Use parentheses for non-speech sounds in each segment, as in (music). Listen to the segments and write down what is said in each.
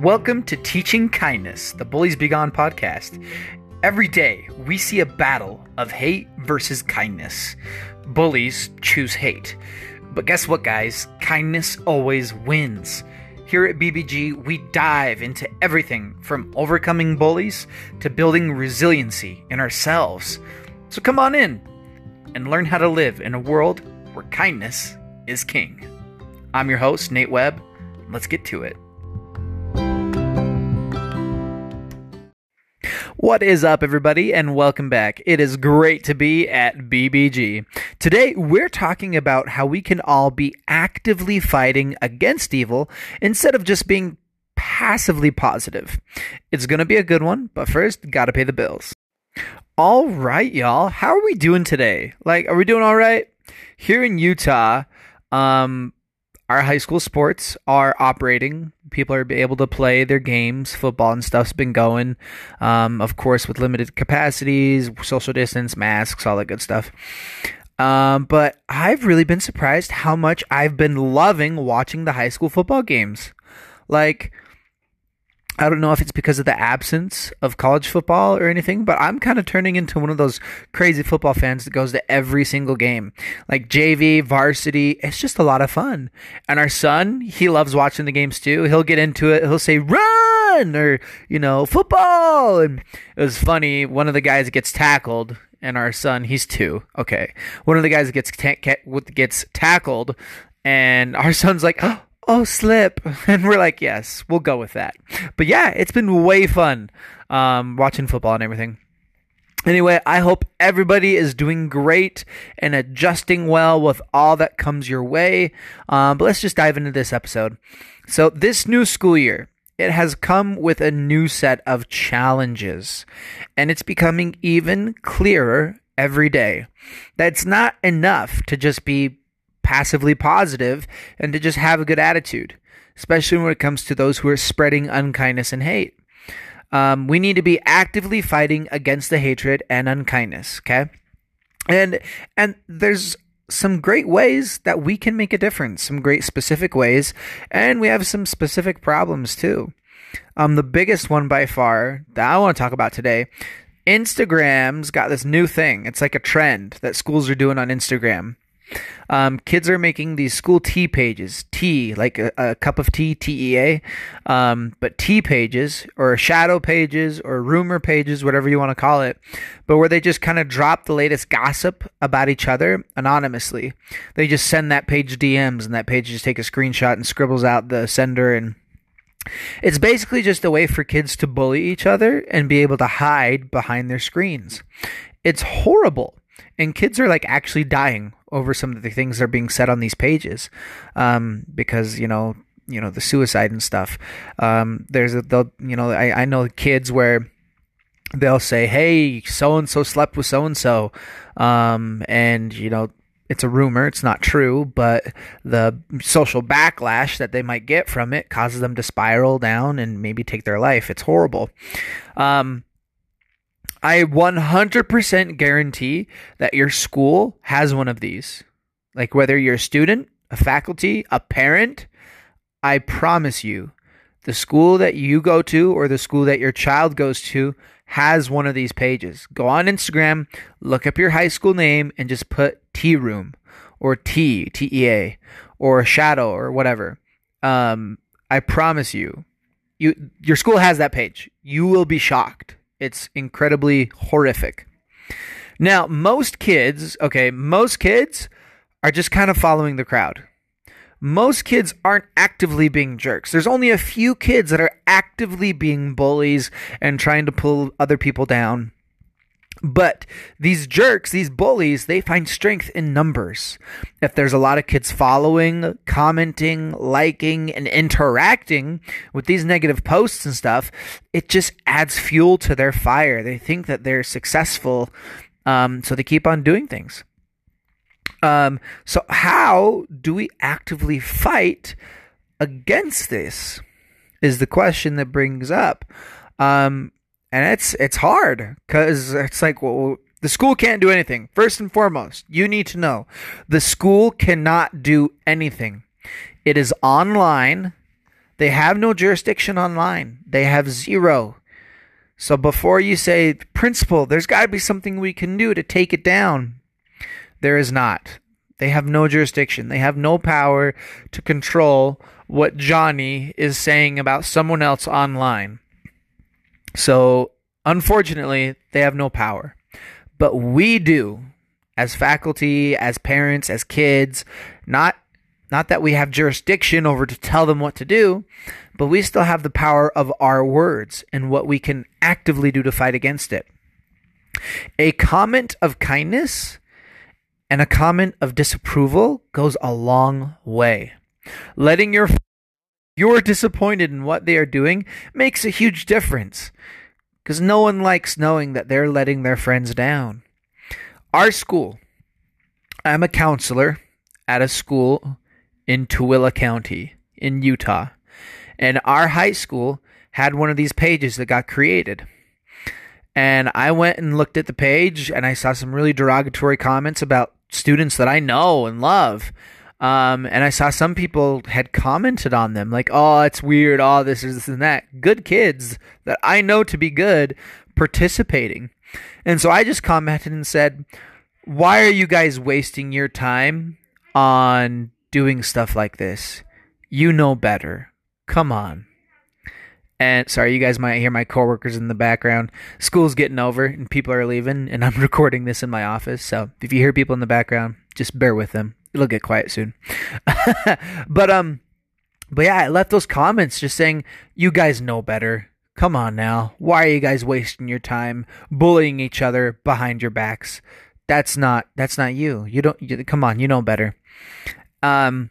Welcome to Teaching Kindness, the Bullies Be Gone podcast. Every day, we see a battle of hate versus kindness. Bullies choose hate. But guess what, guys? Kindness always wins. Here at BBG, we dive into everything from overcoming bullies to building resiliency in ourselves. So come on in and learn how to live in a world where kindness is king. I'm your host, Nate Webb. Let's get to it. What is up, everybody, and welcome back. It is great to be at BBG. Today, we're talking about how we can all be actively fighting against evil instead of just being passively positive. It's going to be a good one, but first, gotta pay the bills. All right, y'all. How are we doing today? Like, are we doing all right? Here in Utah, um, our high school sports are operating. People are able to play their games. Football and stuff's been going. Um, of course, with limited capacities, social distance, masks, all that good stuff. Um, but I've really been surprised how much I've been loving watching the high school football games. Like, I don't know if it's because of the absence of college football or anything, but I'm kind of turning into one of those crazy football fans that goes to every single game. Like JV, varsity, it's just a lot of fun. And our son, he loves watching the games too. He'll get into it. He'll say, run or, you know, football. And it was funny. One of the guys gets tackled and our son, he's two. Okay. One of the guys gets, ta- gets tackled and our (laughs) son's like, oh, oh slip. (laughs) And we're like yes we'll go with that. But yeah it's been way fun um, watching football and everything. Anyway i hope everybody is doing great and adjusting well with all that comes your way. Um, but let's just dive into this episode. So this new school year it has come with a new set of challenges and it's becoming even clearer every day. That's not enough to just be passively positive and to just have a good attitude, especially when it comes to those who are spreading unkindness and hate. Um, we need to be actively fighting against the hatred and unkindness. Okay, and and there's some great ways that we can make a difference. Some great specific ways, and we have some specific problems too. Um, the biggest one by far that I want to talk about today Instagram's got this new thing. It's like a trend that schools are doing on Instagram. Um, kids are making these school tea pages, tea like a, a cup of tea, T E A, um, but tea pages or shadow pages or rumor pages, whatever you want to call it, but where they just kind of drop the latest gossip about each other anonymously. They just send that page DMs, and that page just take a screenshot and scribbles out the sender and. It's basically just a way for kids to bully each other and be able to hide behind their screens. It's horrible and kids are like actually dying over some of the things that are being said on these pages um, because you know you know the suicide and stuff. Um, there's a they'll you know I, I know kids where they'll say hey so and so slept with so and so and you know it's a rumor it's not true but the social backlash that they might get from it causes them to spiral down and maybe take their life. It's horrible. Um, I 100% guarantee that your school has one of these. Like whether you're a student, a faculty, a parent, I promise you, the school that you go to or the school that your child goes to has one of these pages. Go on Instagram, look up your high school name, and just put Tea Room or T T E A or Shadow or whatever. Um, I promise you, you your school has that page. You will be shocked. It's incredibly horrific. Now, most kids, okay, most kids are just kind of following the crowd. Most kids aren't actively being jerks. There's only a few kids that are actively being bullies and trying to pull other people down. But these jerks, these bullies, they find strength in numbers. If there's a lot of kids following, commenting, liking, and interacting with these negative posts and stuff, it just adds fuel to their fire. They think that they're successful, um, so they keep on doing things. Um, so, how do we actively fight against this? Is the question that brings up. Um, and it's it's hard because it's like well the school can't do anything first and foremost you need to know the school cannot do anything it is online They have no jurisdiction online. They have zero. So before you say, principal, there's got to be something we can do to take it down, there is not. They have no jurisdiction. They have no power to control what Johnny is saying about someone else online. So, unfortunately, they have no power. But we do as faculty, as parents, as kids, not not that we have jurisdiction over to tell them what to do, but we still have the power of our words and what we can actively do to fight against it. A comment of kindness and a comment of disapproval goes a long way. Letting your you're disappointed in what they are doing makes a huge difference because no one likes knowing that they're letting their friends down. Our school, I'm a counselor at a school in Tooele County in Utah, and our high school had one of these pages that got created. And I went and looked at the page and I saw some really derogatory comments about students that I know and love. Um, and I saw some people had commented on them, like, oh, it's weird, oh, this is this and that. Good kids that I know to be good participating. And so I just commented and said, why are you guys wasting your time on doing stuff like this? You know better. Come on. And sorry, you guys might hear my coworkers in the background. School's getting over and people are leaving, and I'm (laughs) recording this in my office. So if you hear people in the background, just bear with them. It'll get quiet soon. (laughs) but um, but yeah, I left those comments just saying, "You guys know better. Come on now. Why are you guys wasting your time bullying each other behind your backs? That's not that's not you. You don't. You, come on, you know better." Um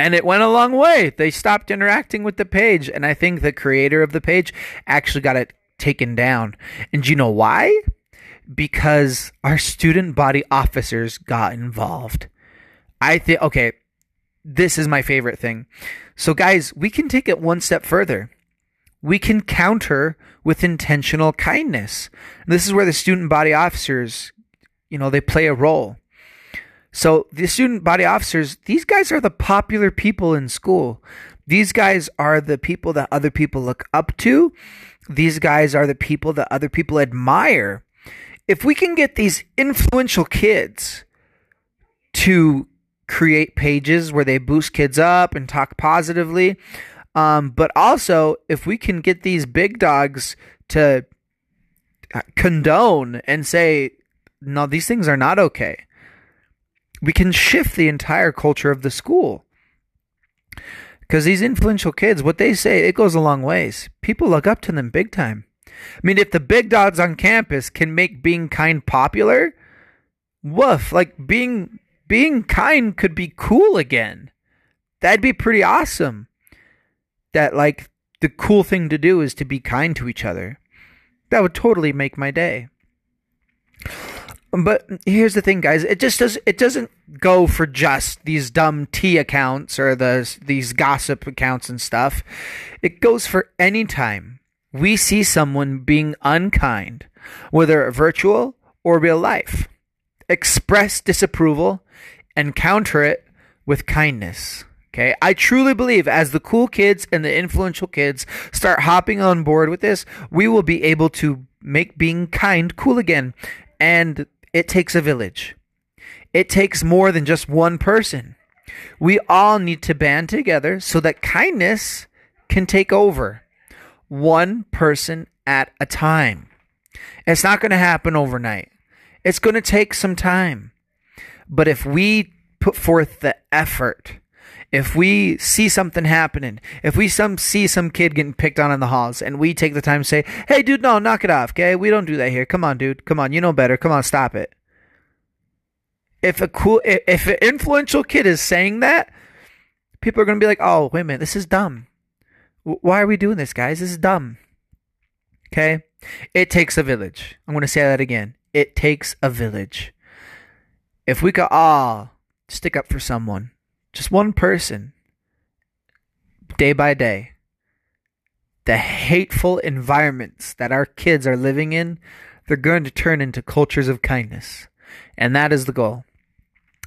and it went a long way. They stopped interacting with the page, and I think the creator of the page actually got it taken down. And you know why? Because our student body officers got involved. I think okay, this is my favorite thing. So guys, we can take it one step further. We can counter with intentional kindness. This is where the student body officers, you know, they play a role. So the student body officers, these guys are the popular people in school. These guys are the people that other people look up to. These guys are the people that other people admire. If we can get these influential kids to create pages where they boost kids up and talk positively, um, but also if we can get these big dogs to condone and say, no, these things are not okay we can shift the entire culture of the school. Because these influential kids, what they say, it goes a long ways. People look up to them big time. I mean, if the big dogs on campus can make being kind popular, woof, like being being kind could be cool again. That'd be pretty awesome. That like the cool thing to do is to be kind to each other. That would totally make my day. But here's the thing, guys. It just does. It doesn't go for just these dumb tea accounts or the these gossip accounts and stuff. It goes for any time we see someone being unkind, whether virtual or real life. Express disapproval and counter it with kindness. Okay, I truly believe as the cool kids and the influential kids start hopping on board with this, we will be able to make being kind cool again. And it takes a village. It takes more than just one person. We all need to band together so that kindness can take over, one person at a time. It's not going to happen overnight. It's going to take some time. But if we put forth the effort, if we see something happening, if we some see some kid getting picked on in the halls, and we take the time to say, "Hey, dude, no, knock it off, okay? We don't do that here. Come on, dude. Come on, you know better. Come on, stop it." If a cool, if an influential kid is saying that, people are gonna be like, "Oh, wait a minute, this is dumb. Why are we doing this, guys? This is dumb." Okay, it takes a village. I'm gonna say that again. It takes a village. If we could all stick up for someone just one person, day by day, the hateful environments that our kids are living in, they're going to turn into cultures of kindness. And that is the goal.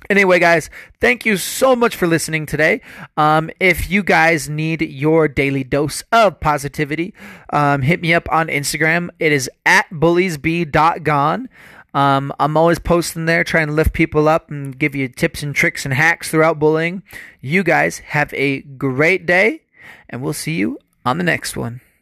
Anyway, guys, thank you so much for listening today. Um, if you guys need your daily dose of positivity, um, hit me up on Instagram. It is at bulliesb.gone. Um, I'm always posting there, trying to lift people up and give you tips and tricks and hacks throughout bullying. You guys have a great day, and we'll see you on the next one.